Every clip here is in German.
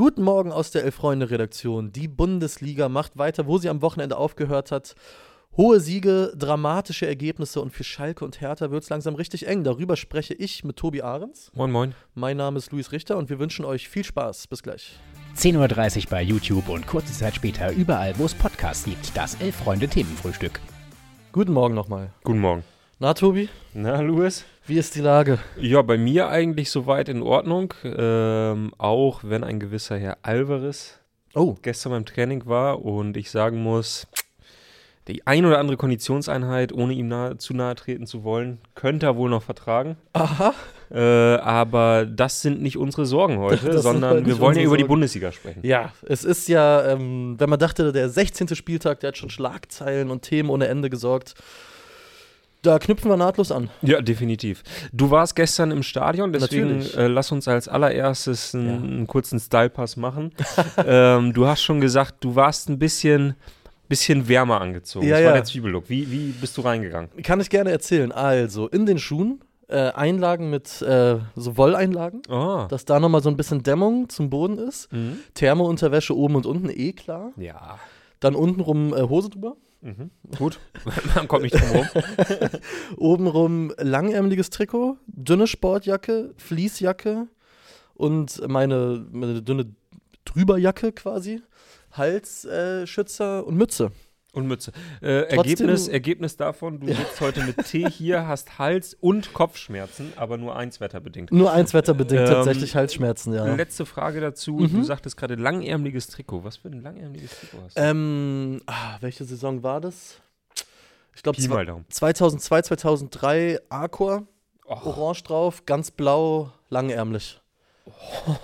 Guten Morgen aus der Elf-Freunde-Redaktion. Die Bundesliga macht weiter, wo sie am Wochenende aufgehört hat. Hohe Siege, dramatische Ergebnisse und für Schalke und Hertha wird es langsam richtig eng. Darüber spreche ich mit Tobi Ahrens. Moin, moin. Mein Name ist Luis Richter und wir wünschen euch viel Spaß. Bis gleich. 10.30 Uhr bei YouTube und kurze Zeit später überall, wo es Podcasts gibt. Das Elf-Freunde-Themenfrühstück. Guten Morgen nochmal. Guten Morgen. Na, Tobi, Na, Louis? wie ist die Lage? Ja, bei mir eigentlich soweit in Ordnung. Ähm, auch wenn ein gewisser Herr Alvarez Oh, gestern beim Training war und ich sagen muss, die ein oder andere Konditionseinheit, ohne ihm nahe, zu nahe treten zu wollen, könnte er wohl noch vertragen. aha. Äh, aber das sind nicht unsere Sorgen heute, Das sondern halt wir wollen ja über die Sorgen. Bundesliga sprechen. Ja, es ist ja, ähm, wenn man dachte, der 16. Spieltag, der hat schon Schlagzeilen und Themen ohne Ende gesorgt. Da knüpfen wir nahtlos an. Ja, definitiv. Du warst gestern im Stadion, deswegen äh, lass uns als allererstes einen, Ja. einen kurzen Stylepass machen. ähm, du hast schon gesagt, du warst ein bisschen, bisschen wärmer angezogen. Ja, das ja. war der Zwiebellook. Wie, wie bist du reingegangen? Kann ich gerne erzählen. Also, in den Schuhen, äh, Einlagen mit äh, so Wolleinlagen, Oh. dass da nochmal so ein bisschen Dämmung zum Boden ist. Mhm. Thermounterwäsche oben und unten, eh klar. Ja. Dann untenrum äh, Hose drüber. Mhm. Gut. Man kommt nicht drum rum. Obenrum langärmeliges Trikot, dünne Sportjacke, Fließjacke und meine, meine dünne Drüberjacke quasi. Halsschützer äh, und Mütze. Und Mütze. Äh, Ergebnis, Ergebnis davon, du sitzt heute mit Tee hier, hast Hals- und Kopfschmerzen, aber nur eins wetterbedingt. Nur eins wetterbedingt, Ähm, tatsächlich Halsschmerzen, ja. Letzte Frage dazu. Mhm. Du sagtest gerade langärmeliges Trikot. Was für ein langärmeliges Trikot hast du? Ähm, ah, welche Saison war das? Ich glaube Pi mal Daumen. 2002, 2003 Arcor, Och. orange drauf, ganz blau, langärmlich.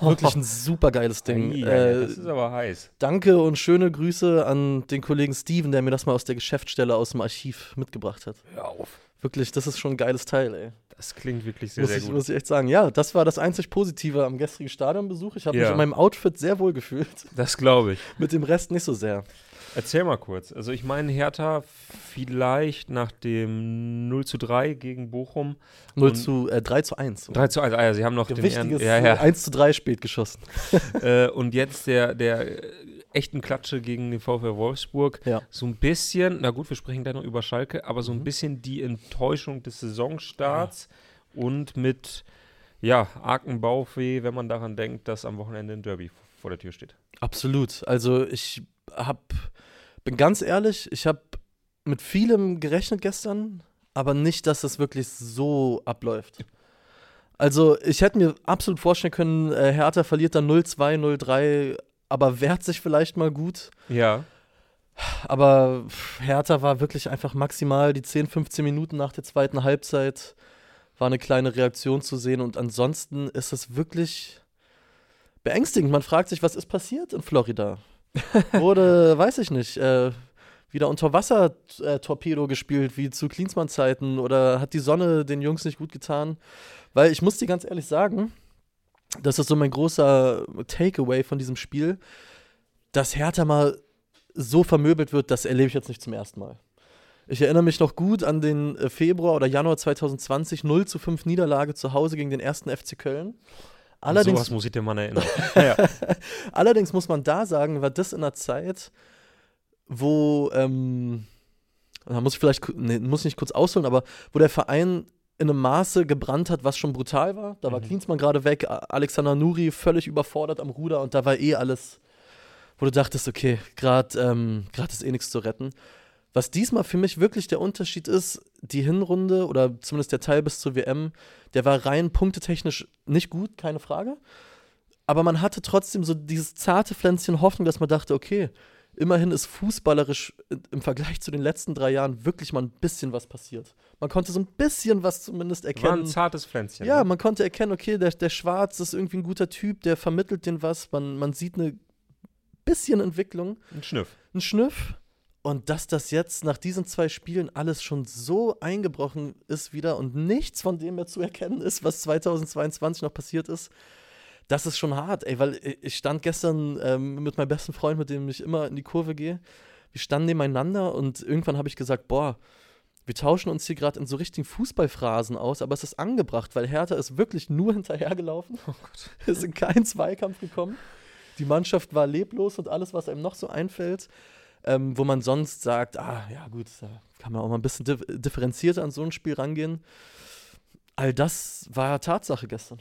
Wirklich ein super geiles Ding. Ei, Äh, das ist aber heiß. danke und schöne Grüße an den Kollegen Steven, der mir das mal aus der Geschäftsstelle aus dem Archiv mitgebracht hat. Hör auf. Wirklich, das ist schon ein geiles Teil, ey. Das klingt wirklich sehr, Muss sehr ich, gut. muss ich echt sagen. Ja, das war das einzig Positive am gestrigen Stadionbesuch. Ich habe mich Ja. in meinem Outfit sehr wohl gefühlt. Das glaube ich. Mit dem Rest nicht so sehr. Erzähl mal kurz. Also ich meine, Hertha vielleicht nach dem 0 zu 3 gegen Bochum. 0 Und- zu, äh, 3 zu 1. 3 zu 1. Ah ja, sie haben noch den Wichtiges Ehren- ja, ja. 1 zu 3 spät geschossen. äh, Und jetzt der, der äh, echten Klatsche gegen den VfL Wolfsburg. Ja. So ein bisschen, na gut, wir sprechen gleich noch über Schalke, aber so ein Mhm. bisschen die Enttäuschung des Saisonstarts und mit, ja, argen Bauchweh, wenn man daran denkt, dass am Wochenende ein Derby vor der Tür steht. Absolut. Also ich hab, bin ganz ehrlich, ich habe mit vielem gerechnet gestern, aber nicht, dass es wirklich so abläuft. Also ich hätte mir absolut vorstellen können, äh, Hertha verliert dann 0-2, 0-3, aber wehrt sich vielleicht mal gut. Ja. Aber Hertha war wirklich einfach maximal die 10, 15 Minuten nach der zweiten Halbzeit war eine kleine Reaktion zu sehen und ansonsten ist es wirklich beängstigend. Man fragt sich, was ist passiert in Florida? Wurde, weiß ich nicht, äh, wieder unter Wasser äh, Torpedo gespielt wie zu Klinsmann Zeiten oder hat die Sonne den Jungs nicht gut getan? Weil ich muss dir ganz ehrlich sagen, das ist so mein großer Takeaway von diesem Spiel, dass Hertha mal so vermöbelt wird, das erlebe ich jetzt nicht zum ersten Mal. Ich erinnere mich noch gut an den äh, Februar oder Januar 2020, 0 zu 5 Niederlage zu Hause gegen den ersten FC Köln. Allerdings, Sowas muss ich dir mal erinnern. ja. allerdings muss man da sagen, war das in einer Zeit, wo, ähm, da muss ich vielleicht, nee, muss ich nicht kurz ausholen, aber wo der Verein in einem Maße gebrannt hat, was schon brutal war. Da war Mhm. Klinsmann gerade weg, Alexander Nuri völlig überfordert am Ruder und da war eh alles, wo du dachtest, okay, gerade ähm, grad ist eh nichts zu retten. Was diesmal für mich wirklich der Unterschied ist, die Hinrunde oder zumindest der Teil bis zur WM, der war rein punktetechnisch nicht gut, keine Frage. Aber man hatte trotzdem so dieses zarte Pflänzchen Hoffnung, dass man dachte, okay, immerhin ist fußballerisch im Vergleich zu den letzten drei Jahren wirklich mal ein bisschen was passiert. Man konnte so ein bisschen was zumindest War erkennen. ein zartes Pflänzchen. Ja, ne? man konnte erkennen, okay, der, der Schwarz ist irgendwie ein guter Typ, der vermittelt den was. Man, man sieht eine bisschen Entwicklung, ein Schnüff. ein Schnüff. Und dass das jetzt nach diesen zwei Spielen alles schon so eingebrochen ist wieder und nichts von dem mehr zu erkennen ist, was 2022 noch passiert ist, das ist schon hart, ey, weil ich stand gestern ähm, mit meinem besten Freund, mit dem ich immer in die Kurve gehe. Wir standen nebeneinander und irgendwann habe ich gesagt, boah, wir tauschen uns hier gerade in so richtigen Fußballphrasen aus, aber es ist angebracht, weil Hertha ist wirklich nur hinterhergelaufen. Oh Gott. ist in keinen Zweikampf gekommen. Die Mannschaft war leblos und alles, was einem noch so einfällt, ähm, wo man sonst sagt, ah, ja gut, da kann man auch mal ein bisschen dif differenzierter an so ein Spiel rangehen. All das war Tatsache gestern.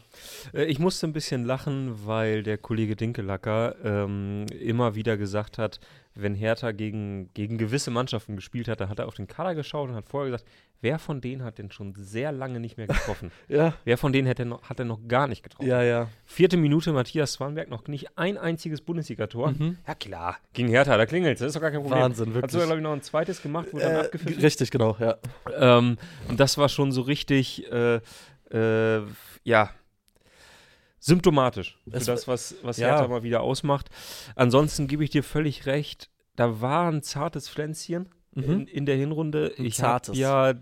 Äh, ich musste ein bisschen lachen, weil der Kollege Dinkelacker ähm, immer wieder gesagt hat, wenn Hertha gegen, gegen gewisse Mannschaften gespielt hat, da hat er auf den Kader geschaut und hat vorher gesagt, wer von denen hat denn schon sehr lange nicht mehr getroffen? ja. Wer von denen hätte noch, hat er noch gar nicht getroffen? Ja, ja. Vierte Minute, Matthias Swanberg, noch nicht ein einziges Bundesligator. Mhm. Ja klar, gegen Hertha, da klingelt das ist doch gar kein Problem. Wahnsinn, wirklich. Hat sogar, glaube ich, noch ein zweites gemacht, wurde dann Äh, abgepfiffen. richtig, genau, ja. Ähm, und das war schon so richtig, äh, äh, ja, symptomatisch für Es- das, was, was ja. Hertha mal wieder ausmacht. Ansonsten gebe ich dir völlig recht, da war ein zartes Pflänzchen in, Mhm. in der Hinrunde. Ein ich habe ja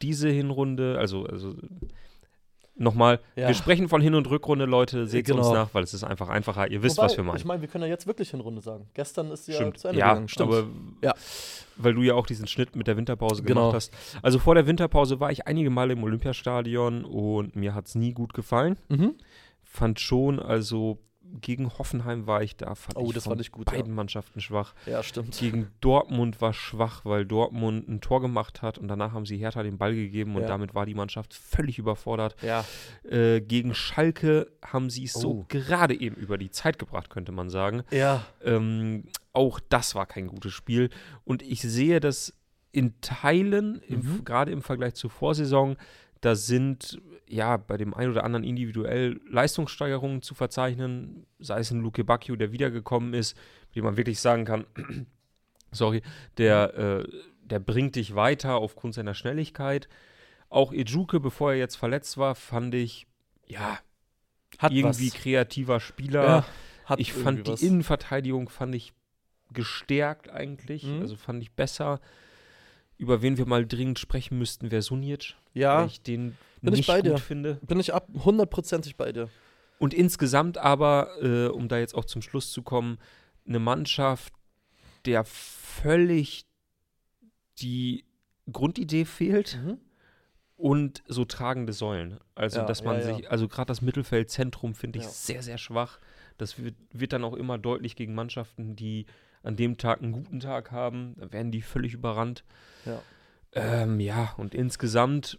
diese Hinrunde, also, also nochmal, Ja. wir sprechen von Hin- und Rückrunde, Leute, seht uns Genau. nach, weil es ist einfach einfacher. Ihr wisst, Wobei, was wir meinen. Ich meine, wir können ja jetzt wirklich Hinrunde sagen. Gestern ist ja Stimmt. zu Ende ja, gegangen. Stimmt. aber Ja. weil du ja auch diesen Schnitt mit der Winterpause Genau. gemacht hast. Also vor der Winterpause war ich einige Male im Olympiastadion und mir hat es nie gut gefallen. mhm. Fand schon, also gegen Hoffenheim war ich da, fand Oh, ich das von fand ich gut, ja. beiden Mannschaften schwach. Ja, stimmt. Gegen Dortmund war schwach, weil Dortmund ein Tor gemacht hat und danach haben sie Hertha den Ball gegeben und Ja. damit war die Mannschaft völlig überfordert. Ja, Äh, gegen Schalke haben sie es so Oh. gerade eben über die Zeit gebracht, könnte man sagen. ja, Ähm, auch das war kein gutes Spiel. Und ich sehe das in Teilen, Mhm. gerade im Vergleich zur Vorsaison, da sind ja bei dem einen oder anderen individuell Leistungssteigerungen zu verzeichnen, sei es ein Luke Bacchio, der wiedergekommen ist, mit dem man wirklich sagen kann, sorry, der, äh, der bringt dich weiter aufgrund seiner Schnelligkeit. Auch Ejuke, bevor er jetzt verletzt war, fand ich, ja, hat irgendwie was. kreativer Spieler. Ja, ich fand die was. Innenverteidigung fand ich gestärkt eigentlich, Mhm. also fand ich besser. Über wen wir mal dringend sprechen müssten, wäre Sunic, weil Ja, ich den bin ich nicht bei gut dir. finde. bin ich ab hundertprozentig bei dir. Und insgesamt aber, äh, um da jetzt auch zum Schluss zu kommen, eine Mannschaft, der völlig die Grundidee fehlt Mhm. und so tragende Säulen. Also, Ja, dass man ja, sich, also gerade das Mittelfeldzentrum finde ich sehr, sehr schwach. Das wird, wird dann auch immer deutlich gegen Mannschaften, die an dem Tag einen guten Tag haben. Da werden die völlig überrannt. Ja. Ähm, ja, und insgesamt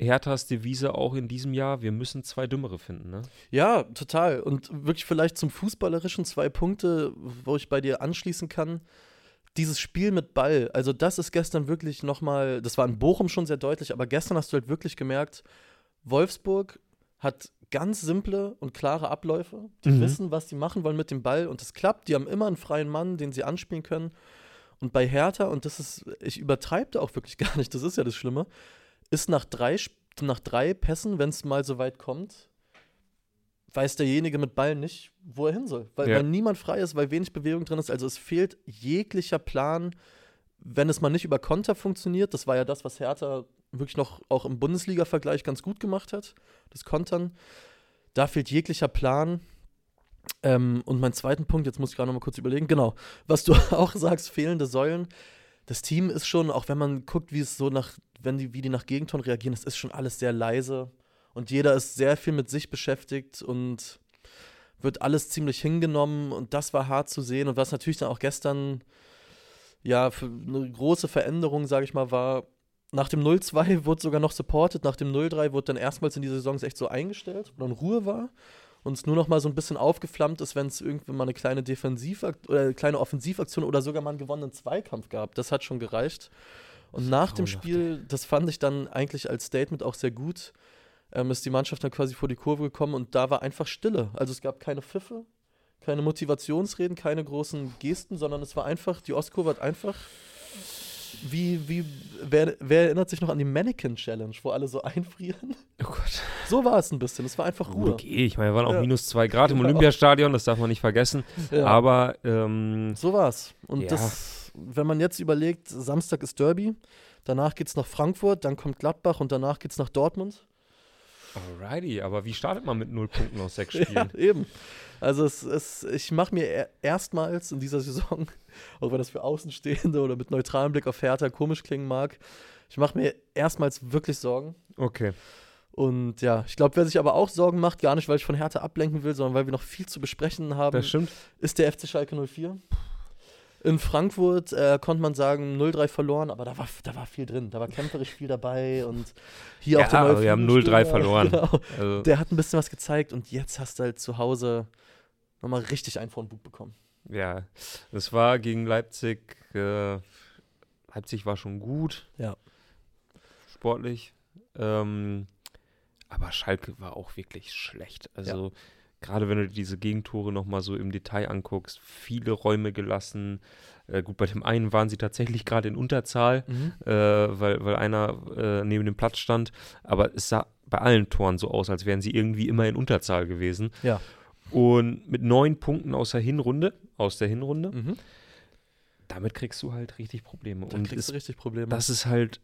Herthas Devise auch in diesem Jahr, wir müssen zwei Dümmere finden, ne? Ja, total. Und wirklich vielleicht zum Fußballerischen zwei Punkte, wo ich bei dir anschließen kann. Dieses Spiel mit Ball, also das ist gestern wirklich nochmal, das war in Bochum schon sehr deutlich, aber gestern hast du halt wirklich gemerkt, Wolfsburg hat ganz simple und klare Abläufe. Die Mhm. wissen, was die machen wollen mit dem Ball und es klappt. Die haben immer einen freien Mann, den sie anspielen können. Und bei Hertha, und das ist, ich übertreibe da auch wirklich gar nicht, das ist ja das Schlimme, ist nach drei, nach drei Pässen, wenn es mal so weit kommt, weiß derjenige mit Ball nicht, wo er hin soll. Weil, Ja. weil niemand frei ist, weil wenig Bewegung drin ist. Also es fehlt jeglicher Plan, wenn es mal nicht über Konter funktioniert. Das war ja das, was Hertha wirklich noch auch im Bundesliga-Vergleich ganz gut gemacht hat. Das Kontern. Da fehlt jeglicher Plan. Ähm, und mein zweiten Punkt, jetzt muss ich gerade noch mal kurz überlegen, genau, was du auch sagst, fehlende Säulen. Das Team ist schon, auch wenn man guckt, wie es so nach, wenn die, wie die nach Gegentoren reagieren, das ist schon alles sehr leise. Und jeder ist sehr viel mit sich beschäftigt und wird alles ziemlich hingenommen. Und das war hart zu sehen. Und was natürlich dann auch gestern, ja, für eine große Veränderung, sage ich mal, war, nach dem 0-2 wurde sogar noch supported, nach dem 0-3 wurde dann erstmals in dieser Saison echt so eingestellt und dann Ruhe war und es nur noch mal so ein bisschen aufgeflammt ist, wenn es irgendwann mal eine kleine Defensivaktion oder eine kleine Offensivaktion oder sogar mal einen gewonnenen Zweikampf gab. Das hat schon gereicht. Und nach dem. Spiel, das fand ich dann eigentlich als Statement auch sehr gut, ähm, ist die Mannschaft dann quasi vor die Kurve gekommen und da war einfach Stille. Also es gab keine Pfiffe, keine Motivationsreden, keine großen Gesten, sondern es war einfach, die Ostkurve hat einfach wie, wie, wer, wer erinnert sich noch an die Mannequin Challenge, wo alle so einfrieren? Oh Gott. So war es ein bisschen. Es war einfach Ruhe. Okay, ich meine, wir waren auch Ja. minus zwei Grad im Genau. Olympiastadion, das darf man nicht vergessen. Ja. Aber ähm, So war's. Und Ja. das, wenn man jetzt überlegt, Samstag ist Derby, danach geht's nach Frankfurt, dann kommt Gladbach und danach geht's nach Dortmund. Alrighty, aber wie startet man mit null Punkten aus sechs Ja, Spielen? eben. Also es, es, ich mache mir er- erstmals in dieser Saison, auch wenn das für Außenstehende oder mit neutralem Blick auf Hertha komisch klingen mag, ich mache mir erstmals wirklich Sorgen. Okay. Und ja, ich glaube, wer sich aber auch Sorgen macht, gar nicht, weil ich von Hertha ablenken will, sondern weil wir noch viel zu besprechen haben, ist der FC Schalke 04. In Frankfurt äh, konnte man sagen 0-3 verloren, aber da war, da war viel drin. Da war kämpferisch viel dabei und hier Ja, auch der neue wir haben Flügelstürmer, 0-3 verloren. Genau. Also, Der hat ein bisschen was gezeigt und jetzt hast du halt zu Hause nochmal richtig einen vor den Bug bekommen. ja, das war gegen Leipzig. Äh, Leipzig war schon gut. Ja. Sportlich. Ähm, aber Schalke war auch wirklich schlecht. Also gerade wenn du dir diese Gegentore nochmal so im Detail anguckst, viele Räume gelassen. Äh, gut, bei dem einen waren sie tatsächlich gerade in Unterzahl, äh, weil, weil einer äh, neben dem Platz stand. Aber es sah bei allen Toren so aus, als wären sie irgendwie immer in Unterzahl gewesen. Ja. Und mit neun Punkten aus der Hinrunde, aus der Hinrunde, Mhm. damit kriegst du halt richtig Probleme. Da Und kriegst du richtig Probleme. das ist halt,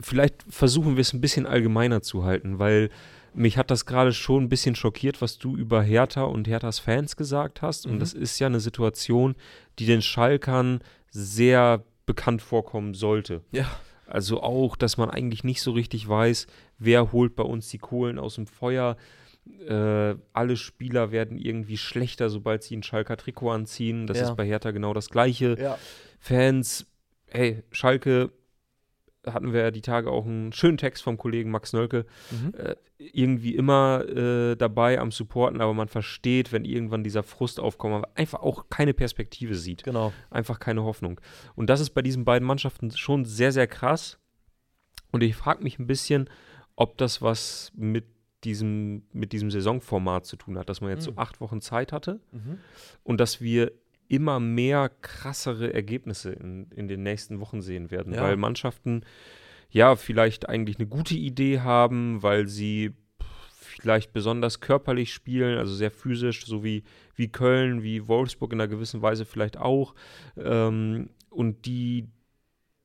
vielleicht versuchen wir es ein bisschen allgemeiner zu halten, weil mich hat das gerade schon ein bisschen schockiert, was du über Hertha und Herthas Fans gesagt hast. Und Mhm. das ist ja eine Situation, die den Schalkern sehr bekannt vorkommen sollte. ja. Also auch, dass man eigentlich nicht so richtig weiß, wer holt bei uns die Kohlen aus dem Feuer. Äh, alle Spieler werden irgendwie schlechter, sobald sie ein Schalker Trikot anziehen. Das Ja. ist bei Hertha genau das Gleiche. Ja. Fans, hey, Schalke hatten wir ja die Tage auch einen schönen Text vom Kollegen Max Nölke. Mhm. Äh, irgendwie immer äh, dabei am Supporten, aber man versteht, wenn irgendwann dieser Frust aufkommt, man einfach auch keine Perspektive sieht Genau. einfach keine Hoffnung. Und das ist bei diesen beiden Mannschaften schon sehr, sehr krass. Und ich frage mich ein bisschen, ob das was mit diesem, mit diesem Saisonformat zu tun hat, dass man jetzt so Mhm. acht Wochen Zeit hatte Mhm. und dass wir immer mehr krassere Ergebnisse in, in den nächsten Wochen sehen werden, Ja. weil Mannschaften ja vielleicht eigentlich eine gute Idee haben, weil sie vielleicht besonders körperlich spielen, also sehr physisch, so wie, wie Köln, wie Wolfsburg in einer gewissen Weise vielleicht auch, ähm, und die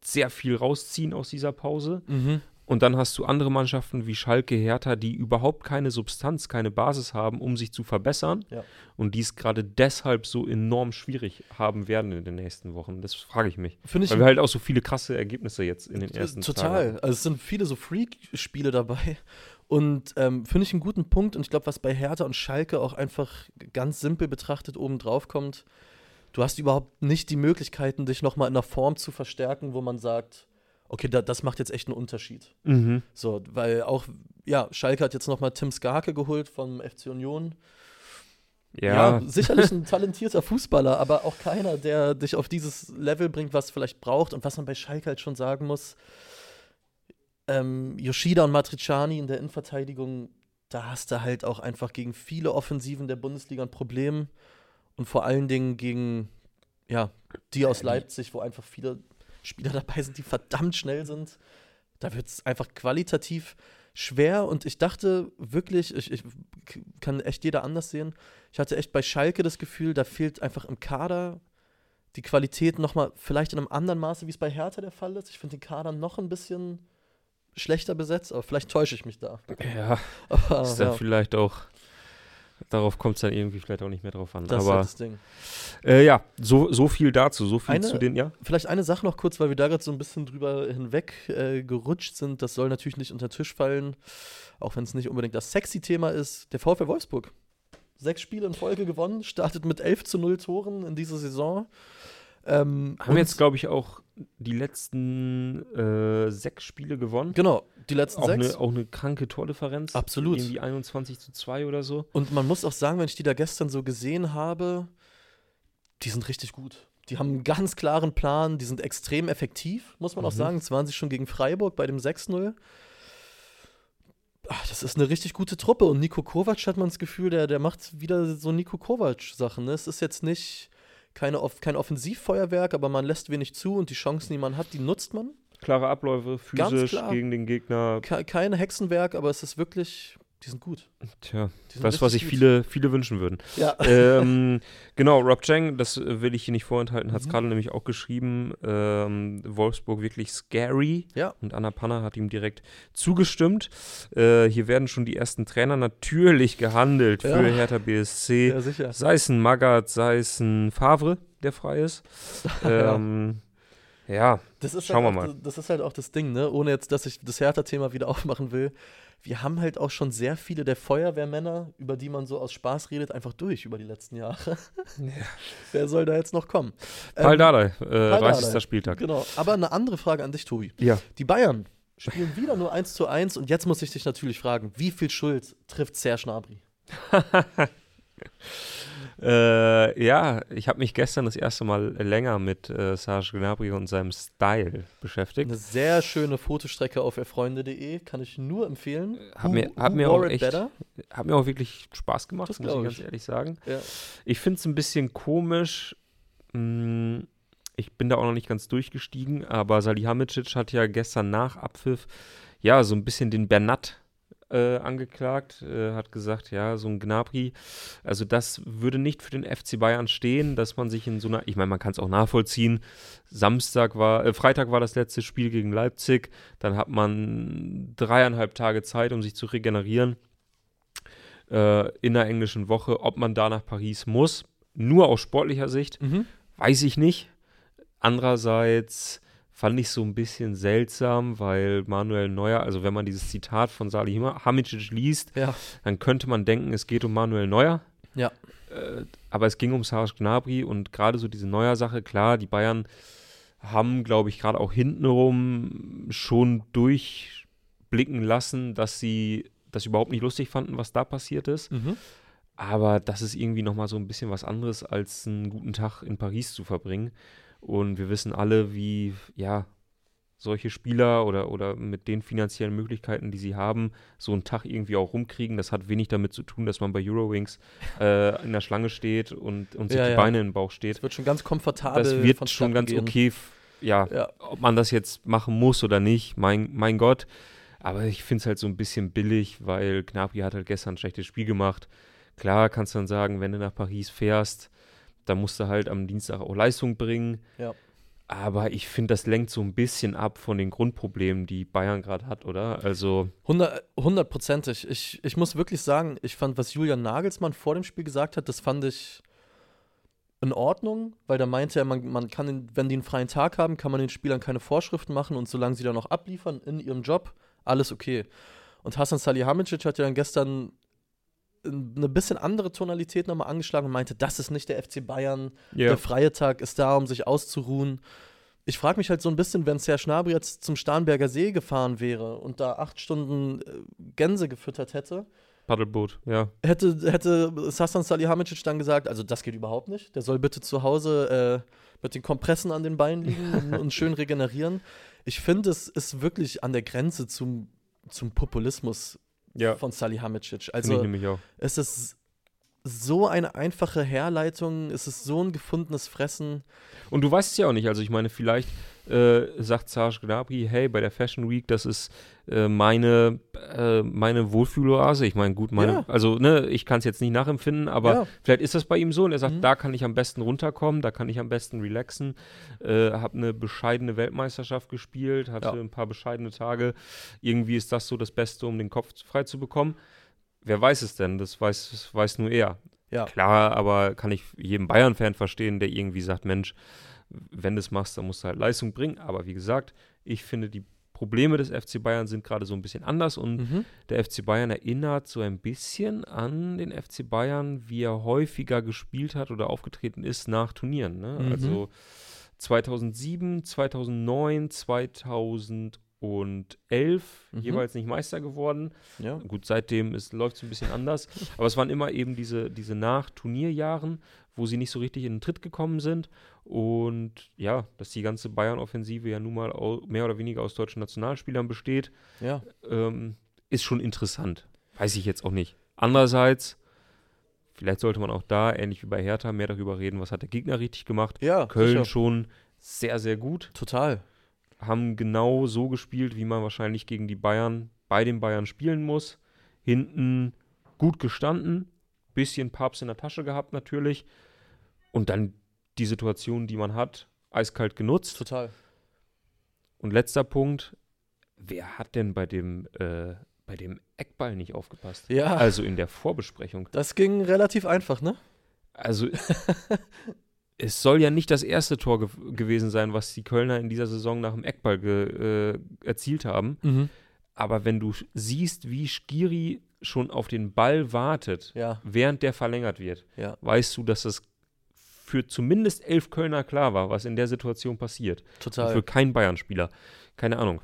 sehr viel rausziehen aus dieser Pause. Mhm. Und dann hast du andere Mannschaften wie Schalke, Hertha, die überhaupt keine Substanz, keine Basis haben, um sich zu verbessern. Ja. Und die es gerade deshalb so enorm schwierig haben werden in den nächsten Wochen. Das frage ich mich. Finde ich Weil wir halt auch so viele krasse Ergebnisse jetzt in den ersten Total. hatten. Also es sind viele so Freak-Spiele dabei. Und ähm, finde ich einen guten Punkt. Und ich glaube, was bei Hertha und Schalke auch einfach ganz simpel betrachtet oben drauf kommt, du hast überhaupt nicht die Möglichkeiten, dich nochmal in einer Form zu verstärken, wo man sagt, okay, da, das macht jetzt echt einen Unterschied. Mhm. So, weil auch, ja, Schalke hat jetzt nochmal Tim Skarke geholt vom FC Union. Ja, sicherlich ein talentierter Fußballer, aber auch keiner, der dich auf dieses Level bringt, was vielleicht braucht und was man bei Schalke halt schon sagen muss. Ähm, Yoshida und Matriciani in der Innenverteidigung, da hast du halt auch einfach gegen viele Offensiven der Bundesliga ein Problem und vor allen Dingen gegen, ja, die aus Leipzig, wo einfach viele Spieler dabei sind, die verdammt schnell sind. Da wird es einfach qualitativ schwer und ich dachte wirklich, ich, ich kann echt jeder anders sehen. Ich hatte echt bei Schalke das Gefühl, da fehlt einfach im Kader die Qualität nochmal, vielleicht in einem anderen Maße, wie es bei Hertha der Fall ist. Ich finde den Kader noch ein bisschen schlechter besetzt, aber vielleicht täusche ich mich da. ja, Aber, ist dann ja, vielleicht auch, darauf kommt es dann irgendwie vielleicht auch nicht mehr drauf an. das ist halt Aber das Ding. äh, ja, so, so viel dazu, so viel Eine- zu den, ja. Vielleicht eine Sache noch kurz, weil wir da gerade so ein bisschen drüber hinweg äh, gerutscht sind. Das soll natürlich nicht unter den Tisch fallen, auch wenn es nicht unbedingt das sexy Thema ist. Der VfL Wolfsburg. Sechs Spiele in Folge gewonnen, startet mit 11 zu 0 Toren in dieser Saison. Ähm, Haben und- jetzt, glaube ich, auch die letzten äh, sechs Spiele gewonnen. Genau, die letzten Auch sechs. eine, auch eine kranke Tordifferenz. Absolut. Irgendwie 21 zu 2 oder so. Und man muss auch sagen, wenn ich die da gestern so gesehen habe, die sind richtig gut. Die haben einen ganz klaren Plan, die sind extrem effektiv, muss man auch Mhm. sagen. Das waren sie schon gegen Freiburg bei dem 6-0. Ach, das ist eine richtig gute Truppe. Und Nico Kovac hat man das Gefühl, der, der macht wieder so Nico Kovac-Sachen. Ne? Es ist jetzt nicht keine, Off- kein Offensivfeuerwerk, aber man lässt wenig zu und die Chancen, die man hat, die nutzt man. Klare Abläufe, physisch klar. gegen den Gegner. Ke kein Hexenwerk, aber es ist wirklich, die sind gut. Tja, sind das, was sich gut. viele, viele wünschen würden. Ja. ähm, genau, Rob Chang, das äh, will ich hier nicht vorenthalten, hat es Mhm. gerade nämlich auch geschrieben. Ähm, Wolfsburg wirklich scary. Ja. Und Anna Panna hat ihm direkt zugestimmt. Äh, hier werden schon die ersten Trainer natürlich gehandelt Ja. für Hertha BSC. Ja, sicher. Sei es ein Magath, sei es ein Favre, der frei ist. Ja. ähm, Ja, Das ist Schauen halt wir auch, mal. Das ist halt auch das Ding, ne? Ohne jetzt, dass ich das Hertha-Thema wieder aufmachen will. Wir haben halt auch schon sehr viele der Feuerwehrmänner, über die man so aus Spaß redet, einfach durch über die letzten Jahre. Wer soll da jetzt noch kommen? Paul Ähm, Dardai, äh, Paul 30. Dardai. Spieltag. Genau. Aber eine andere Frage an dich, Tobi. Ja. Die Bayern spielen wieder nur 1 zu 1 und jetzt muss ich dich natürlich fragen, wie viel Schuld trifft Serge Gnabry? Äh, ja, ich habe mich gestern das erste Mal länger mit äh, Serge Gnabry und seinem Style beschäftigt. Eine sehr schöne Fotostrecke auf erfreunde.de, kann ich nur empfehlen. Hat mir- hat mir wore auch echt better? Hat mir auch wirklich Spaß gemacht, Das muss ich glaub ganz ich. ehrlich sagen. Ja. Ich finde es ein bisschen komisch. mh, Ich bin da auch noch nicht ganz durchgestiegen, aber Salihamidzic hat ja gestern nach Abpfiff ja so ein bisschen den Bernat äh, angeklagt, äh, hat gesagt, ja, so ein Gnabry, also das würde nicht für den FC Bayern stehen, dass man sich in so einer, ich meine, man kann es auch nachvollziehen. Samstag war, äh, Freitag war das letzte Spiel gegen Leipzig, dann hat man dreieinhalb Tage Zeit, um sich zu regenerieren äh, in der englischen Woche, ob man da nach Paris muss. Nur aus sportlicher Sicht, Mhm. weiß ich nicht. Andererseits fand ich so ein bisschen seltsam, weil Manuel Neuer, also wenn man dieses Zitat von Salih Hamicic liest, Ja. dann könnte man denken, es geht um Manuel Neuer. Ja. Äh, aber es ging um Serge Gnabry und gerade so diese Neuer-Sache, klar, die Bayern haben, glaube ich, gerade auch hintenrum schon durchblicken lassen, dass sie das überhaupt nicht lustig fanden, was da passiert ist. Mhm. Aber das ist irgendwie nochmal so ein bisschen was anderes, als einen guten Tag in Paris zu verbringen. Und wir wissen alle, wie, ja, solche Spieler oder, oder mit den finanziellen Möglichkeiten, die sie haben, so einen Tag irgendwie auch rumkriegen. Das hat wenig damit zu tun, dass man bei Eurowings äh, in der Schlange steht und, und sich Ja, die ja. Beine in den Bauch steht. Es wird schon ganz komfortabel. Das wird schon ganz gehen. okay, ja, Ja. ob man das jetzt machen muss oder nicht, mein, mein Gott. Aber ich finde es halt so ein bisschen billig, weil Gnabry hat halt gestern ein schlechtes Spiel gemacht. Klar kannst du dann sagen, wenn du nach Paris fährst, dann musst du halt am Dienstag auch Leistung bringen. Ja. Aber ich finde, das lenkt so ein bisschen ab von den Grundproblemen, die Bayern gerade hat, oder? Also, Hundert- Hundertprozentig. Ich, ich muss wirklich sagen, ich fand, was Julian Nagelsmann vor dem Spiel gesagt hat, das fand ich in Ordnung, weil da meinte er, man, man kann, den, wenn die einen freien Tag haben, kann man den Spielern keine Vorschriften machen und solange sie dann noch abliefern in ihrem Job, alles okay. Und Hasan Salihamidzic hat ja dann gestern eine bisschen andere Tonalität nochmal angeschlagen und meinte, das ist nicht der FC Bayern, ja. der freie Tag ist da, um sich auszuruhen. Ich frage mich halt so ein bisschen, wenn Serge Gnabry jetzt zum Starnberger See gefahren wäre und da acht Stunden äh, Gänse gefüttert hätte, Paddelboot, ja. hätte, hätte Sassan Salihamidzic dann gesagt, also das geht überhaupt nicht. Der soll bitte zu Hause äh, mit den Kompressen an den Beinen liegen und, und schön regenerieren. Ich finde, es ist wirklich an der Grenze zum, zum Populismus Ja, von Salihamidzic. Also es ist so eine einfache Herleitung, es ist so ein gefundenes Fressen. Und du weißt es ja auch nicht. Also ich meine, vielleicht äh, sagt Serge Gnabry, hey, bei der Fashion Week, das ist äh, meine, äh, meine Wohlfühloase. Ich meine, gut, meine, Ja. also ne, ich kann es jetzt nicht nachempfinden, aber Ja. vielleicht ist das bei ihm so und er sagt, Mhm. da kann ich am besten runterkommen, da kann ich am besten relaxen. Äh, habe eine bescheidene Weltmeisterschaft gespielt, hatte Ja. ein paar bescheidene Tage. Irgendwie ist das so das Beste, um den Kopf frei zu bekommen. Wer weiß es denn? Das weiß, das weiß nur er. Ja. Klar, aber kann ich jedem Bayern-Fan verstehen, der irgendwie sagt, Mensch, wenn du es machst, dann musst du halt Leistung bringen. Aber wie gesagt, ich finde, die Probleme des FC Bayern sind gerade so ein bisschen anders und Mhm. der FC Bayern erinnert so ein bisschen an den FC Bayern, wie er häufiger gespielt hat oder aufgetreten ist nach Turnieren. Ne? Mhm. Also 2007, 2009, 2011 Mhm. jeweils nicht Meister geworden. Ja. Gut, seitdem läuft es ein bisschen anders. Aber es waren immer eben diese, diese Nach-Turnierjahren, wo sie nicht so richtig in den Tritt gekommen sind. Und ja, dass die ganze Bayern-Offensive ja nun mal mehr oder weniger aus deutschen Nationalspielern besteht, ja. ähm, ist schon interessant. Weiß ich jetzt auch nicht. Andererseits, vielleicht sollte man auch da, ähnlich wie bei Hertha, mehr darüber reden, was hat der Gegner richtig gemacht. Ja, Köln sicher. schon sehr, sehr gut Total. haben genau so gespielt, wie man wahrscheinlich gegen die Bayern bei den Bayern spielen muss. Hinten gut gestanden, bisschen Papst in der Tasche gehabt natürlich. Und dann die Situation, die man hat, eiskalt genutzt. Total. Und letzter Punkt, wer hat denn bei dem, äh, bei dem Eckball nicht aufgepasst? Ja. Also in der Vorbesprechung. Das ging relativ einfach, ne? Also es soll ja nicht das erste Tor ge gewesen sein, was die Kölner in dieser Saison nach dem Eckball äh, erzielt haben. Mhm. Aber wenn du siehst, wie Skiri schon auf den Ball wartet, Ja, während der verlängert wird, ja, weißt du, dass das für zumindest elf Kölner klar war, was in der Situation passiert. Und total. für keinen Bayern-Spieler. Keine Ahnung.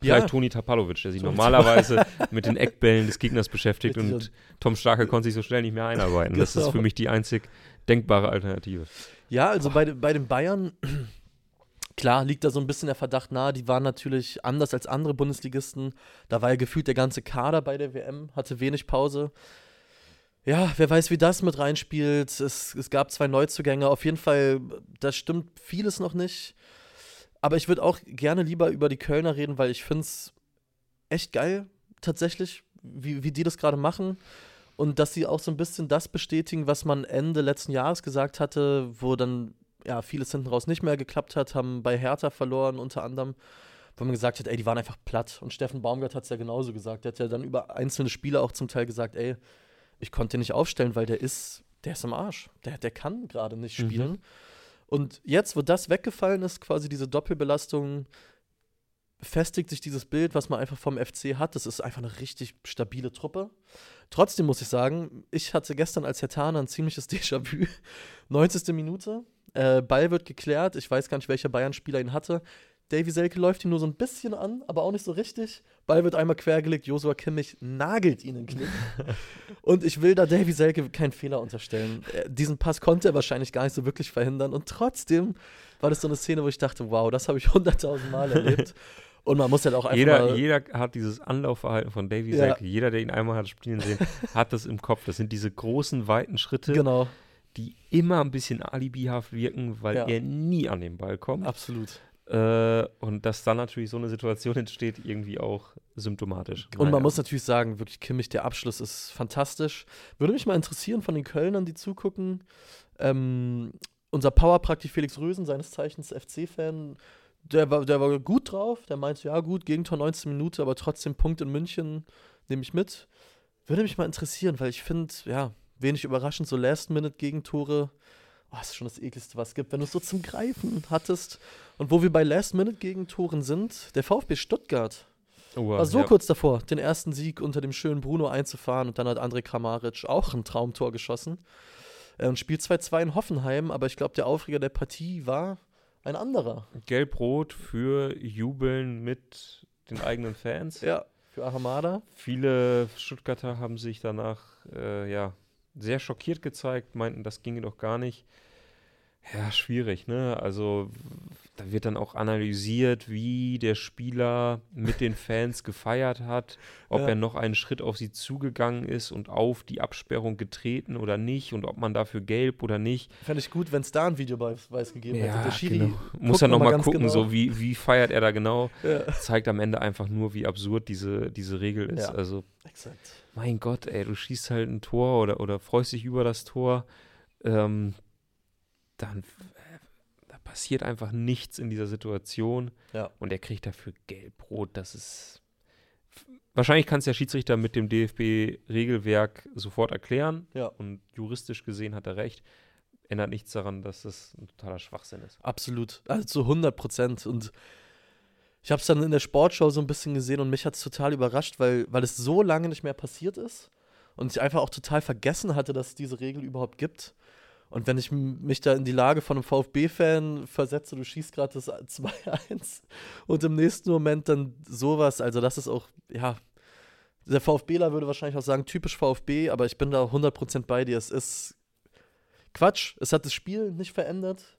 Ja. Vielleicht Toni Tapalovic, der sich Toni normalerweise mit den Eckbällen des Gegners beschäftigt und Tom Starke konnte sich so schnell nicht mehr einarbeiten. Das ist Genau. für mich die einzig denkbare Alternative. Ja, also bei, den- bei den Bayern, klar, liegt da so ein bisschen der Verdacht nahe, die waren natürlich anders als andere Bundesligisten. Da war ja gefühlt der ganze Kader bei der WM, hatte wenig Pause. Ja, wer weiß, wie das mit reinspielt. Es, es gab zwei Neuzugänge. Auf jeden Fall, da stimmt vieles noch nicht. Aber ich würde auch gerne lieber über die Kölner reden, weil ich finde es echt geil, tatsächlich, wie, wie die das gerade machen. Und dass sie auch so ein bisschen das bestätigen, was man Ende letzten Jahres gesagt hatte, wo dann ja vieles hinten raus nicht mehr geklappt hat, haben bei Hertha verloren unter anderem, wo man gesagt hat, ey, die waren einfach platt. Und Steffen Baumgart hat es ja genauso gesagt. Der hat ja dann über einzelne Spiele auch zum Teil gesagt, ey, ich konnte den nicht aufstellen, weil der ist, der ist im Arsch. Der, der kann gerade nicht Mhm. spielen. Und jetzt, wo das weggefallen ist, quasi diese Doppelbelastung, festigt sich dieses Bild, was man einfach vom FC hat. Das ist einfach eine richtig stabile Truppe. Trotzdem muss ich sagen, ich hatte gestern als Hertaner ein ziemliches Déjà-vu. 90. Minute, äh, Ball wird geklärt. Ich weiß gar nicht, welcher Bayern-Spieler ihn hatte. Davy Selke läuft ihn nur so ein bisschen an, aber auch nicht so richtig. Ball wird einmal quergelegt. Josua Kimmich nagelt ihn in den Knie. Und ich will da Davy Selke keinen Fehler unterstellen. Äh, diesen Pass konnte er wahrscheinlich gar nicht so wirklich verhindern. Und trotzdem war das so eine Szene, wo ich dachte, wow, das habe ich hunderttausend Mal erlebt. Und man muss halt auch einfach Jeder, jeder hat dieses Anlaufverhalten von Davy Ja. Selke. Jeder, der ihn einmal hat spielen sehen, hat das im Kopf. Das sind diese großen, weiten Schritte, Genau, die immer ein bisschen alibihaft wirken, weil Ja. er nie an den Ball kommt. absolut. Äh, und dass dann natürlich so eine Situation entsteht, irgendwie auch symptomatisch. Und man Naja. muss natürlich sagen, wirklich Kimmich, der Abschluss ist fantastisch. Würde mich mal interessieren von den Kölnern, die zugucken. Ähm, unser Powerpraktik Felix Rösen, seines Zeichens FC-Fan, der war, der war gut drauf. Der meinte, ja gut, Gegentor 19 Minuten, aber trotzdem Punkt in München nehme ich mit. Würde mich mal interessieren, weil ich finde, ja, wenig überraschend, so Last-Minute-Gegentore, oh, das ist schon das ekligste, was es gibt. Wenn du es so zum Greifen hattest und wo wir bei Last-Minute-Gegentoren sind, der VfB Stuttgart Oh, war so ja. kurz davor, den ersten Sieg unter dem schönen Bruno einzufahren und dann hat André Kramaric auch ein Traumtor geschossen. Äh, und spielt 2-2 in Hoffenheim, aber ich glaube, der Aufreger der Partie war ein anderer. Gelb-Rot für Jubeln mit den eigenen Fans. Ja, für Ahamada. Viele Stuttgarter haben sich danach äh, ja, sehr schockiert gezeigt, meinten, das ginge doch gar nicht. Ja, schwierig, ne? Also da wird dann auch analysiert, wie der Spieler mit den Fans gefeiert hat, ob Ja. er noch einen Schritt auf sie zugegangen ist und auf die Absperrung getreten oder nicht und ob man dafür gelb oder nicht. Fände ich gut, wenn es da ein Videobeweis gegeben hätte. Der Schiri genau. Muss er noch mal nochmal gucken, genau. so wie, wie feiert er da genau. Ja, Zeigt am Ende einfach nur, wie absurd diese, diese Regel ist. Ja. Also exakt. mein Gott, ey, du schießt halt ein Tor oder, oder freust dich über das Tor, ähm, dann äh, da passiert einfach nichts in dieser Situation Ja. und er kriegt dafür gelb-rot. Das ist. Wahrscheinlich kann es der Schiedsrichter mit dem DFB-Regelwerk sofort erklären Ja. und juristisch gesehen hat er recht. Ändert nichts daran, dass das ein totaler Schwachsinn ist. Absolut. Also zu 100 Prozent. Und ich habe es dann in der Sportschau so ein bisschen gesehen und mich hat es total überrascht, weil, weil es so lange nicht mehr passiert ist und ich einfach auch total vergessen hatte, dass es diese Regel überhaupt gibt. Und wenn ich mich da in die Lage von einem VfB-Fan versetze, du schießt gerade das 2-1 und im nächsten Moment dann sowas, also das ist auch, ja, der VfBler würde wahrscheinlich auch sagen, typisch VfB, aber ich bin da 100% bei dir. Es ist Quatsch. Es hat das Spiel nicht verändert.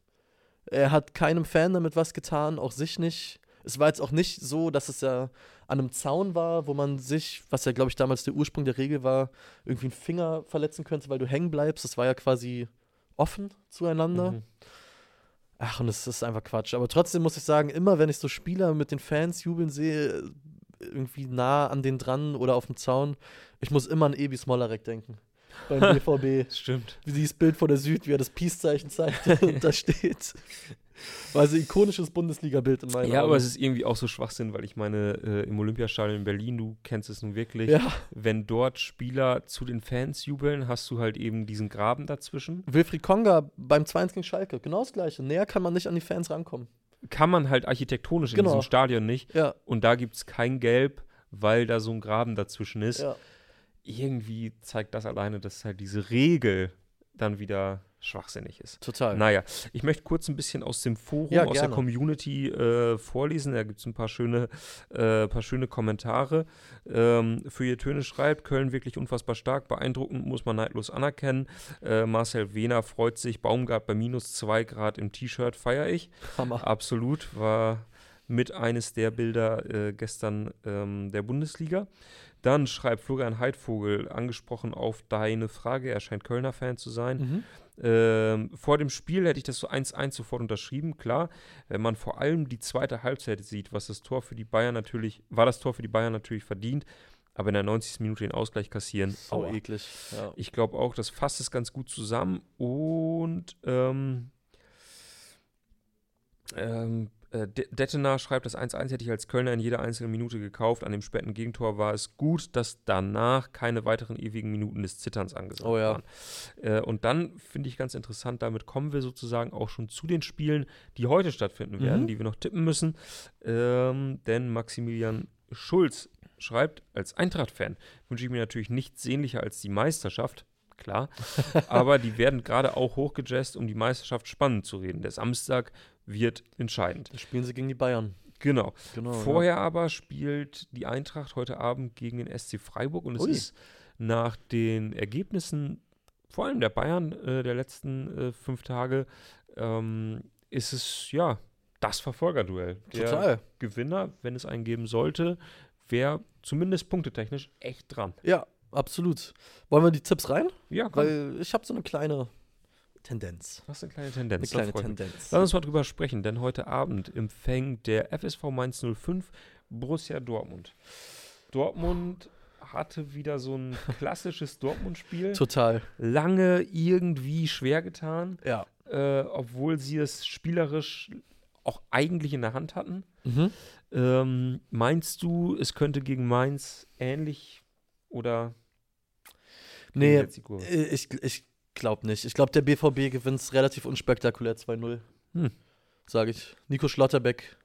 Er hat keinem Fan damit was getan, auch sich nicht. Es war jetzt auch nicht so, dass es ja an einem Zaun war, wo man sich, was ja, glaube ich, damals der Ursprung der Regel war, irgendwie einen Finger verletzen könnte, weil du hängen bleibst. Das war ja quasi offen zueinander. Mhm. Ach, und es ist einfach Quatsch. Aber trotzdem muss ich sagen, immer wenn ich so Spieler mit den Fans jubeln sehe, irgendwie nah an den dran oder auf dem Zaun, ich muss immer an Ebi Smolarek denken. Beim BVB. Stimmt. Wie dieses Bild vor der Süd, wie er das Peace-Zeichen zeigt und da steht. War so ein ikonisches Bundesliga-Bild in meinen Ja, Augen. aber es ist irgendwie auch so Schwachsinn, weil ich meine, äh, im Olympiastadion in Berlin, du kennst es nun wirklich, ja, wenn dort Spieler zu den Fans jubeln, hast du halt eben diesen Graben dazwischen. Wilfried Konga beim 2 gegen Schalke, genau das gleiche. Näher kann man nicht an die Fans rankommen. Kann man halt architektonisch in Genau. diesem Stadion nicht. Ja, Und da gibt es kein Gelb, weil da so ein Graben dazwischen ist. ja. Irgendwie zeigt das alleine, dass halt diese Regel dann wieder schwachsinnig ist. Total. Naja, ich möchte kurz ein bisschen aus dem Forum, Ja, aus der gerne. Community äh, vorlesen. Da gibt es ein paar schöne, äh, paar schöne Kommentare. Ähm, für ihr Töne schreibt, Köln wirklich unfassbar stark, beeindruckend, muss man neidlos anerkennen. Äh, Marcel Wehner freut sich, Baumgart bei minus zwei Grad im T-Shirt, feiere ich. Hammer. Absolut, war mit eines der Bilder äh, gestern ähm, der Bundesliga. Dann schreibt Florian Heidvogel, angesprochen auf deine Frage, er scheint Kölner Fan zu sein. Mhm. Ähm, vor dem Spiel hätte ich das so 1-1 sofort unterschrieben, klar. Wenn man vor allem die zweite Halbzeit sieht, was das Tor für die Bayern natürlich, war das Tor für die Bayern natürlich verdient, aber in der 90. Minute den Ausgleich kassieren, So aua. eklig. Ja. Ich glaube auch, das fasst es ganz gut zusammen und ähm, ähm, äh, De- Dettener schreibt, das 1-1 hätte ich als Kölner in jeder einzelnen Minute gekauft. An dem späten Gegentor war es gut, dass danach keine weiteren ewigen Minuten des Zitterns angesagt Oh ja. waren. Äh, und dann finde ich ganz interessant, damit kommen wir sozusagen auch schon zu den Spielen, die heute stattfinden werden, Mhm. die wir noch tippen müssen. Ähm, denn Maximilian Schulz schreibt, als Eintracht-Fan wünsche ich mir natürlich nichts sehnlicher als die Meisterschaft. Klar, aber die werden gerade auch hochgejazzt, um die Meisterschaft spannend zu reden. Der Samstag wird entscheidend. Da spielen sie gegen die Bayern. Genau. Genau. Vorher aber spielt die Eintracht heute Abend gegen den SC Freiburg und es Ui. ist nach den Ergebnissen, vor allem der Bayern äh, der letzten äh, fünf Tage, ähm, ist es ja das Verfolgerduell. Ja. Der Total. Gewinner, wenn es einen geben sollte, wäre zumindest punktetechnisch echt dran. Ja, absolut. Wollen wir die Tipps rein? Ja, komm. Weil ich habe so eine kleine Tendenz. Du hast eine kleine Eine Tendenz. kleine das freut mich. Tendenz. Lass uns mal drüber sprechen, denn heute Abend empfängt der FSV Mainz 05 Borussia Dortmund. Dortmund hatte wieder so ein klassisches Dortmund-Spiel. Total. Lange irgendwie schwer getan, Ja. äh, obwohl sie es spielerisch auch eigentlich in der Hand hatten. Mhm. Ähm, meinst du, es könnte gegen Mainz ähnlich oder Nee? Äh, Ich, ich glaube nicht. Ich glaube, der BVB gewinnt es relativ unspektakulär 2-0. Hm. Sage ich. Nico Schlotterbeck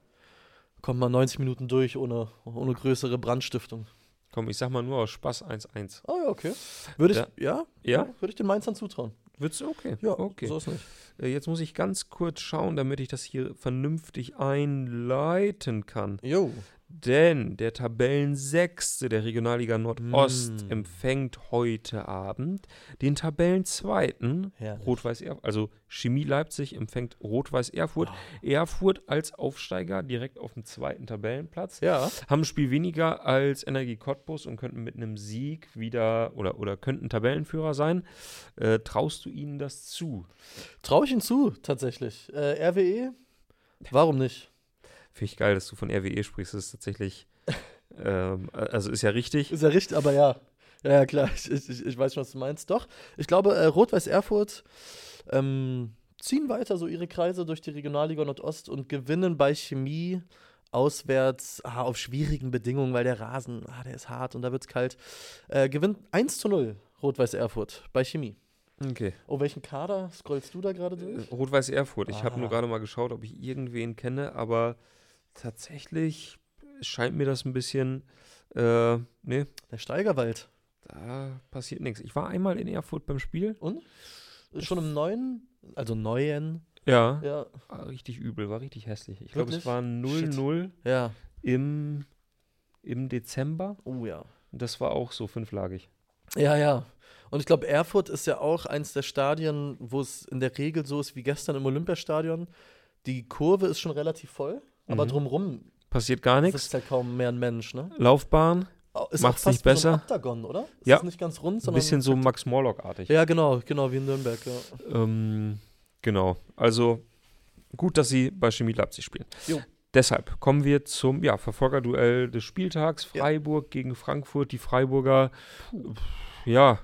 kommt mal 90 Minuten durch ohne, ohne größere Brandstiftung. Komm, ich sag mal nur aus Spaß 1-1. Oh ja, okay. Würde ich, ja? Ja? Würde ich den Mainzern zutrauen. Wird's okay? Ja, okay. so ist nicht. Äh, Jetzt muss ich ganz kurz schauen, damit ich das hier vernünftig einleiten kann. Jo. Denn der Tabellensechste der Regionalliga Nordost Mm. empfängt heute Abend den Tabellenzweiten. Rot-Weiß Erfurt. Also Chemie Leipzig empfängt Rot-Weiß Erfurt. Erfurt als Aufsteiger direkt auf dem zweiten Tabellenplatz. Ja. Haben ein Spiel weniger als Energie Cottbus und könnten mit einem Sieg wieder oder, oder könnten Tabellenführer sein. Äh, traust du ihnen das zu? Traue ich ihn zu, tatsächlich. Äh, RWE? Warum nicht? Finde ich geil, dass du von RWE sprichst. Das ist tatsächlich, ähm, also ist ja richtig. Ist ja richtig, aber ja. Ja, ja klar, ich, ich, ich weiß schon, was du meinst. Doch, ich glaube, äh, Rot-Weiß Erfurt ähm, ziehen weiter so ihre Kreise durch die Regionalliga Nordost und gewinnen bei Chemie auswärts ah, auf schwierigen Bedingungen, weil der Rasen, ah, der ist hart und da wird es kalt. Äh, gewinnt 1 zu 0 Rot-Weiß Erfurt bei Chemie. Okay. Oh, welchen Kader scrollst du da gerade Äh, durch? Rot-Weiß Erfurt. Ich habe Ah. nur gerade mal geschaut, ob ich irgendwen kenne, aber tatsächlich scheint mir das ein bisschen, äh, nee, Der Steigerwald. da passiert nichts. Ich war einmal in Erfurt beim Spiel. Und? Schon im neuen, also neuen, Ja, ja. war richtig übel, war richtig hässlich. Ich glaube, es war 0-0 Ja. im, im Dezember. Oh ja. Das war auch so fünflagig. Ja, ja. Und ich glaube, Erfurt ist ja auch eins der Stadien, wo es in der Regel so ist wie gestern im Olympiastadion. Die Kurve ist schon relativ voll, aber Mhm. drumrum Passiert gar nichts. ist ja kaum mehr ein Mensch, ne? Laufbahn, Ist Macht's fast nicht besser? So ein Oktagon, oder? Ist Ja. nicht ganz rund, ein sondern. bisschen so Max Morlock-artig. Ja, genau, genau, wie in Nürnberg, ja. Ähm, genau. Also gut, dass sie bei Chemie Leipzig spielen. Jo. Deshalb kommen wir zum ja, Verfolgerduell des Spieltags. Ja. Freiburg gegen Frankfurt. Die Freiburger, ja,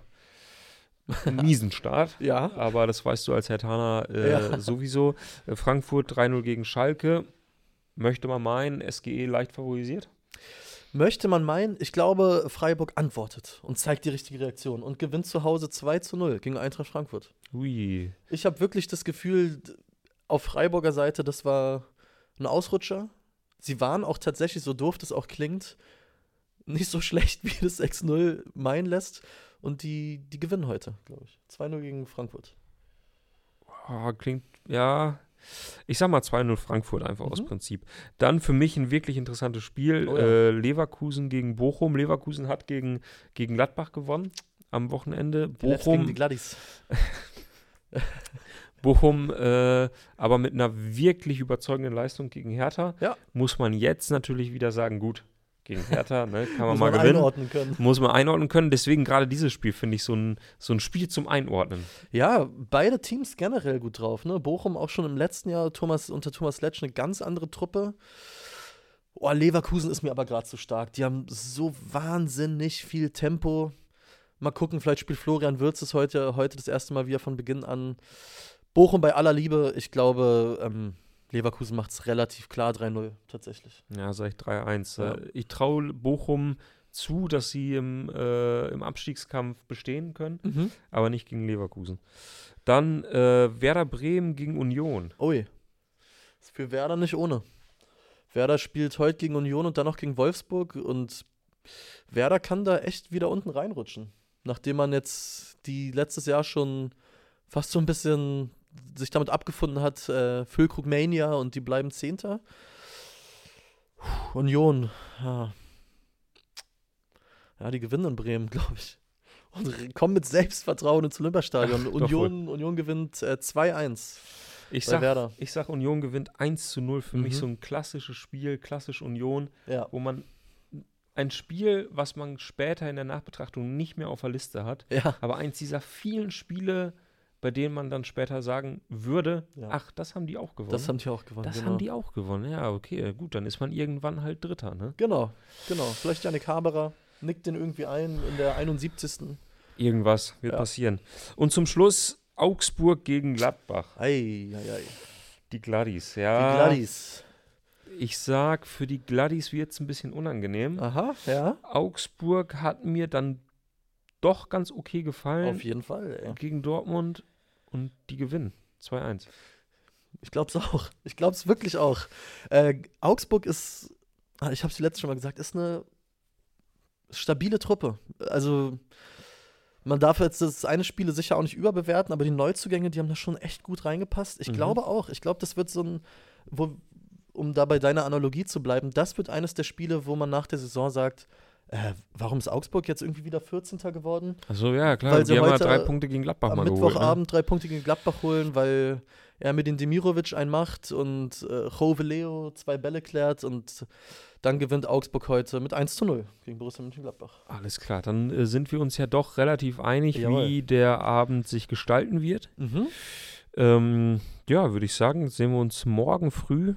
einen miesen Start. Ja. Aber das weißt du als Herr Tana äh, Ja. sowieso. Äh, Frankfurt 3-0 gegen Schalke. Möchte man meinen, SGE leicht favorisiert? Möchte man meinen, ich glaube, Freiburg antwortet und zeigt die richtige Reaktion und gewinnt zu Hause 2 zu 0 gegen Eintracht Frankfurt. Ui. Ich habe wirklich das Gefühl, auf Freiburger Seite, das war ein Ausrutscher. Sie waren auch tatsächlich, so doof das auch klingt, nicht so schlecht, wie das 6-0 meinen lässt. Und die, die gewinnen heute, glaube ich. 2-0 gegen Frankfurt. Ah, klingt, ja. Ich sag mal 2-0 Frankfurt einfach aus Mhm. Prinzip. Dann für mich ein wirklich interessantes Spiel. Oh ja. äh, Leverkusen gegen Bochum. Leverkusen hat gegen, gegen Gladbach gewonnen am Wochenende. Die gegen die Bochum, Gladdies. Bochum äh, aber mit einer wirklich überzeugenden Leistung gegen Hertha. Ja. Muss man jetzt natürlich wieder sagen, gut, gegen Hertha, ne, kann man Muss mal man gewinnen. einordnen können. Muss man einordnen können. Deswegen gerade dieses Spiel finde ich so ein, so ein Spiel zum Einordnen. Ja, beide Teams generell gut drauf. Ne? Bochum auch schon im letzten Jahr Thomas, unter Thomas Letsch eine ganz andere Truppe. Oh, Leverkusen ist mir aber gerade zu stark. Die haben so wahnsinnig viel Tempo. Mal gucken, vielleicht spielt Florian Würz es heute, heute das erste Mal wieder von Beginn an. Bochum bei aller Liebe, ich glaube, ähm, Leverkusen macht es relativ klar 3-0 tatsächlich. Ja, sag ich 3-1. Ja. Äh, Ich traue Bochum zu, dass sie im, äh, im Abstiegskampf bestehen können, aber nicht gegen Leverkusen. Dann äh, Werder Bremen gegen Union. Ui. Ist für Werder nicht ohne. Werder spielt heute gegen Union und dann noch gegen Wolfsburg und Werder kann da echt wieder unten reinrutschen. Nachdem man jetzt die letztes Jahr schon fast so ein bisschen sich damit abgefunden hat, äh, Füllkrug Mania und die bleiben Zehnter. Puh, Union, ja. Ja, die gewinnen in Bremen, glaube ich. Und kommen mit Selbstvertrauen ins Olympiastadion. Ach, Union, Union gewinnt äh, 2-1 Ich bei sag, Werder. ich sag, Union gewinnt 1 zu 0. Für mich Mhm. so ein klassisches Spiel, klassisch Union, Ja. wo man ein Spiel, was man später in der Nachbetrachtung nicht mehr auf der Liste hat, Ja. aber eins dieser vielen Spiele, bei denen man dann später sagen würde, Ja. ach, das haben die auch gewonnen. Das haben die auch gewonnen. Das genau. haben die auch gewonnen. Ja, okay, gut, dann ist man irgendwann halt Dritter, ne? Genau, genau. Vielleicht Janik Haberer nickt den irgendwie ein in der 71. Irgendwas wird Ja. passieren. Und zum Schluss Augsburg gegen Gladbach. Ei, ei, ei. Die Die ja. Gladdies. Ich sag, für die Gladdies wird es ein bisschen unangenehm. Aha, ja. Augsburg hat mir dann doch ganz okay gefallen Auf jeden Fall, ey. gegen Dortmund und die gewinnen. 2-1. Ich glaub's auch. Ich glaub's wirklich auch. Äh, Augsburg ist, ah, ich hab's die letzte schon mal gesagt, ist eine stabile Truppe. Also, man darf jetzt das eine Spiele sicher auch nicht überbewerten, aber die Neuzugänge, die haben da schon echt gut reingepasst. Ich Mhm. glaube auch. Ich glaube, das wird so ein, wo, um da bei deiner Analogie zu bleiben, das wird eines der Spiele, wo man nach der Saison sagt, äh, warum ist Augsburg jetzt irgendwie wieder 14. geworden? Also ja, klar, Weil sie die haben ja heute drei Punkte gegen Gladbach am mal geholt. Ne? Mittwochabend drei Punkte gegen Gladbach holen, weil er mit den Demirovic einen macht und äh, Jove Leo zwei Bälle klärt und dann gewinnt Augsburg heute mit 1 zu 0 gegen Borussia Mönchengladbach. Alles klar, dann äh, sind wir uns ja doch relativ einig, Jawohl. wie der Abend sich gestalten wird. Mhm. Ähm, ja, würde ich sagen, sehen wir uns morgen früh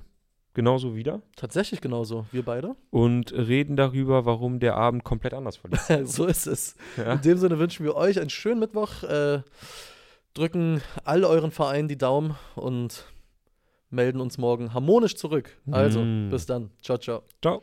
genauso wieder Tatsächlich genauso, wir beide. und reden darüber, warum der Abend komplett anders verlief. so ist es. ja? In dem Sinne wünschen wir euch einen schönen Mittwoch, äh, drücken all euren Vereinen die Daumen und melden uns morgen harmonisch zurück. Also, Mm. bis dann. Ciao, ciao. Ciao.